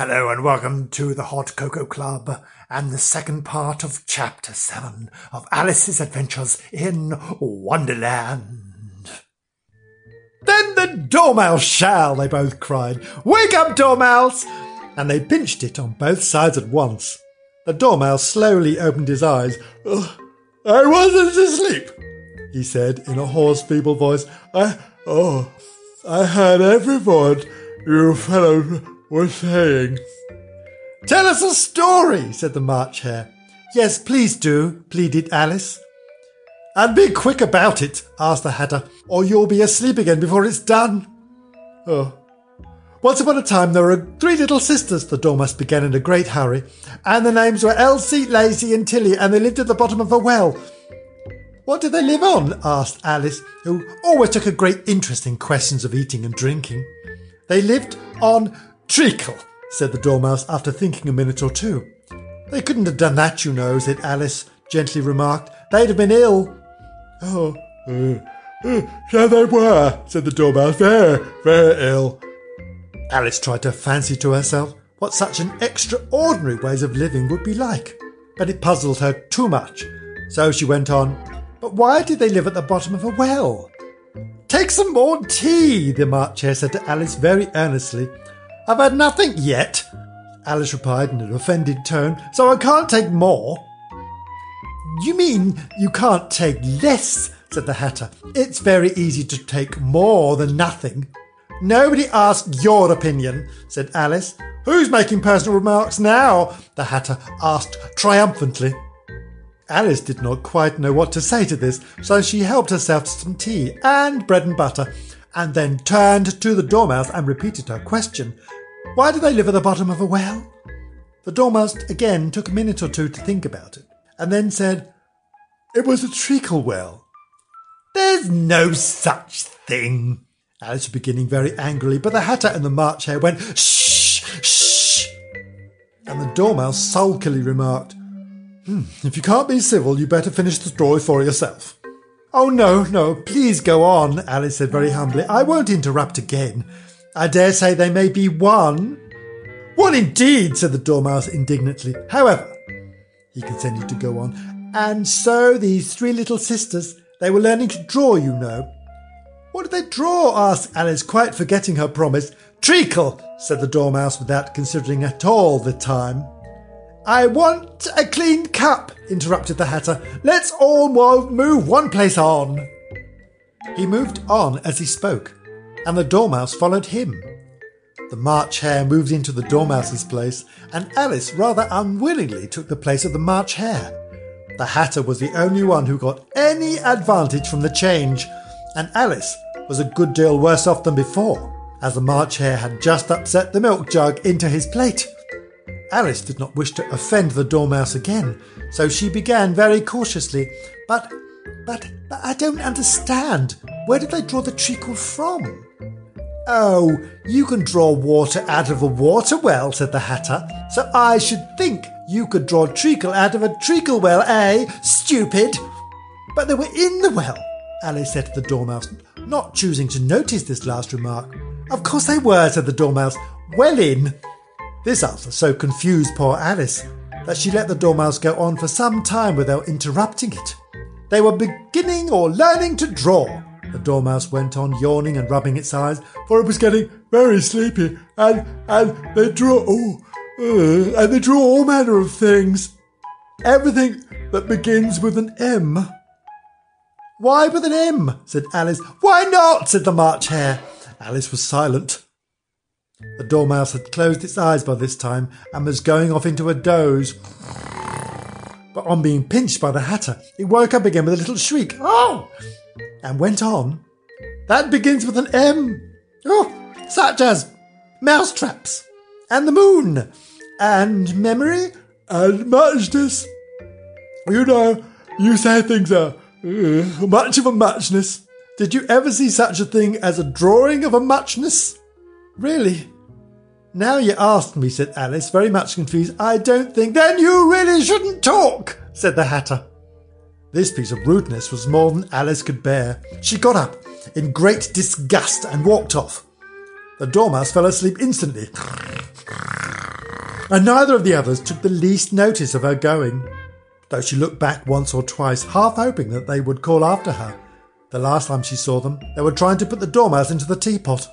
Hello and welcome to the Hot Cocoa Club and the second part of Chapter 7 of Alice's Adventures in Wonderland. Then the dormouse shall, they both cried. Wake up, dormouse! And they pinched it on both sides at once. The dormouse slowly opened his eyes. I wasn't asleep, he said in a hoarse, feeble voice. I, oh, I heard every word you fellows were saying. Tell us a story, said the March Hare. Yes, please do, pleaded Alice. And be quick about it, asked the Hatter, or you'll be asleep again before it's done. Oh. Once upon a time there were three little sisters, the Dormouse began in a great hurry, and the names were Elsie, Lacie, and Tillie, and they lived at the bottom of a well. What did they live on? asked Alice, who always took a great interest in questions of eating and drinking. They lived on treacle, said the Dormouse after thinking a minute or two. They couldn't have done that, you know, said Alice, gently remarked. They'd have been ill. Oh, uh, uh, so they were, said the Dormouse, very, very ill. Alice tried to fancy to herself what such an extraordinary ways of living would be like, but it puzzled her too much. So she went on, But why did they live at the bottom of a well? Take some more tea, the March Hare said to Alice very earnestly. I've had nothing yet, Alice replied in an offended tone, so I can't take more. You mean you can't take less, said the Hatter. It's very easy to take more than nothing. Nobody asked your opinion, said Alice. Who's making personal remarks now? the Hatter asked triumphantly. Alice did not quite know what to say to this, so she helped herself to some tea and bread and butter, and then turned to the Dormouse and repeated her question. Why do they live at the bottom of a well? The Dormouse again took a minute or two to think about it, and then said, It was a treacle well. There's no such thing. Alice was beginning very angrily, but the Hatter and the March Hare went, Shh, shh. And the Dormouse sulkily remarked, hmm, If you can't be civil, you better finish the story for yourself. Oh, no, no, please go on, Alice said very humbly. I won't interrupt again. I dare say they may be one. One indeed, said the Dormouse indignantly. However, he continued to go on, and so these three little sisters, they were learning to draw, you know. What did they draw? asked Alice, quite forgetting her promise. Treacle, said the Dormouse without considering at all the time. I want a clean cup, interrupted the Hatter. Let's all move one place on. He moved on as he spoke, and the Dormouse followed him. The March Hare moved into the Dormouse's place, and Alice rather unwillingly took the place of the March Hare. The Hatter was the only one who got any advantage from the change, and Alice was a good deal worse off than before, as the March Hare had just upset the milk jug into his plate. Alice did not wish to offend the Dormouse again, so she began very cautiously, But, but, but I don't understand. Where did they draw the treacle from? Oh, you can draw water out of a water well, said the Hatter. So I should think you could draw treacle out of a treacle well, eh? Stupid! But they were in the well, Alice said to the Dormouse, not choosing to notice this last remark. Of course they were, said the Dormouse. Well in. This answer so confused poor Alice that she let the Dormouse go on for some time without interrupting it. They were beginning or learning to draw. The Dormouse went on yawning and rubbing its eyes, for it was getting very sleepy, and and they draw oh, uh, and they draw all manner of things. Everything that begins with an M. Why with an M? said Alice. Why not? said the March Hare. Alice was silent. The Dormouse had closed its eyes by this time and was going off into a doze. But on being pinched by the Hatter, it woke up again with a little shriek. Oh! And went on. That begins with an M. Oh, such as mousetraps, and the moon, and memory, and muchness. You know, you say things are uh, much of a muchness. Did you ever see such a thing as a drawing of a muchness? Really? Now you ask me, said Alice, very much confused. I don't think. Then you really shouldn't talk, said the Hatter. This piece of rudeness was more than Alice could bear. She got up in great disgust and walked off. The Dormouse fell asleep instantly. and neither of the others took the least notice of her going, though she looked back once or twice, half hoping that they would call after her. The last time she saw them, they were trying to put the dormouse into the teapot.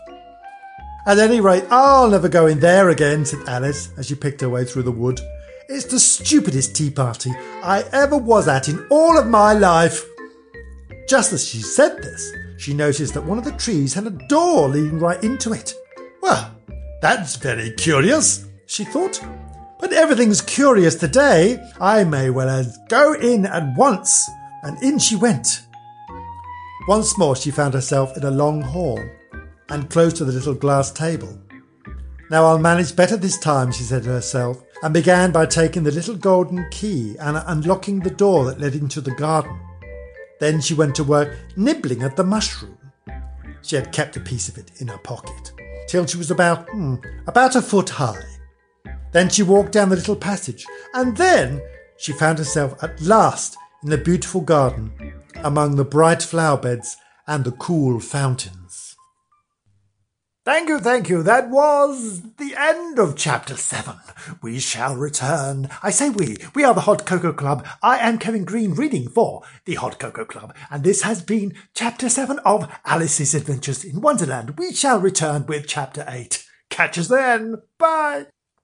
At any rate, I'll never go in there again, said Alice as she picked her way through the wood. It's the stupidest tea party I ever was at in all of my life. Just as she said this, she noticed that one of the trees had a door leading right into it. Well, that's very curious, she thought. But everything's curious today. I may well as go in at once. And in she went. Once more she found herself in a long hall and close to the little glass table. Now I'll manage better this time, she said to herself, and began by taking the little golden key and unlocking the door that led into the garden. Then she went to work nibbling at the mushroom. She had kept a piece of it in her pocket till she was about hmm, about a foot high. Then she walked down the little passage, and then she found herself at last in the beautiful garden, among the bright flower beds and the cool fountains. Thank you, thank you. That was the end of chapter seven. We shall return. I say we. We are the Hot Cocoa Club. I am Kevin Green reading for the Hot Cocoa Club. And this has been chapter seven of Alice's Adventures in Wonderland. We shall return with chapter eight. Catch us then. Bye.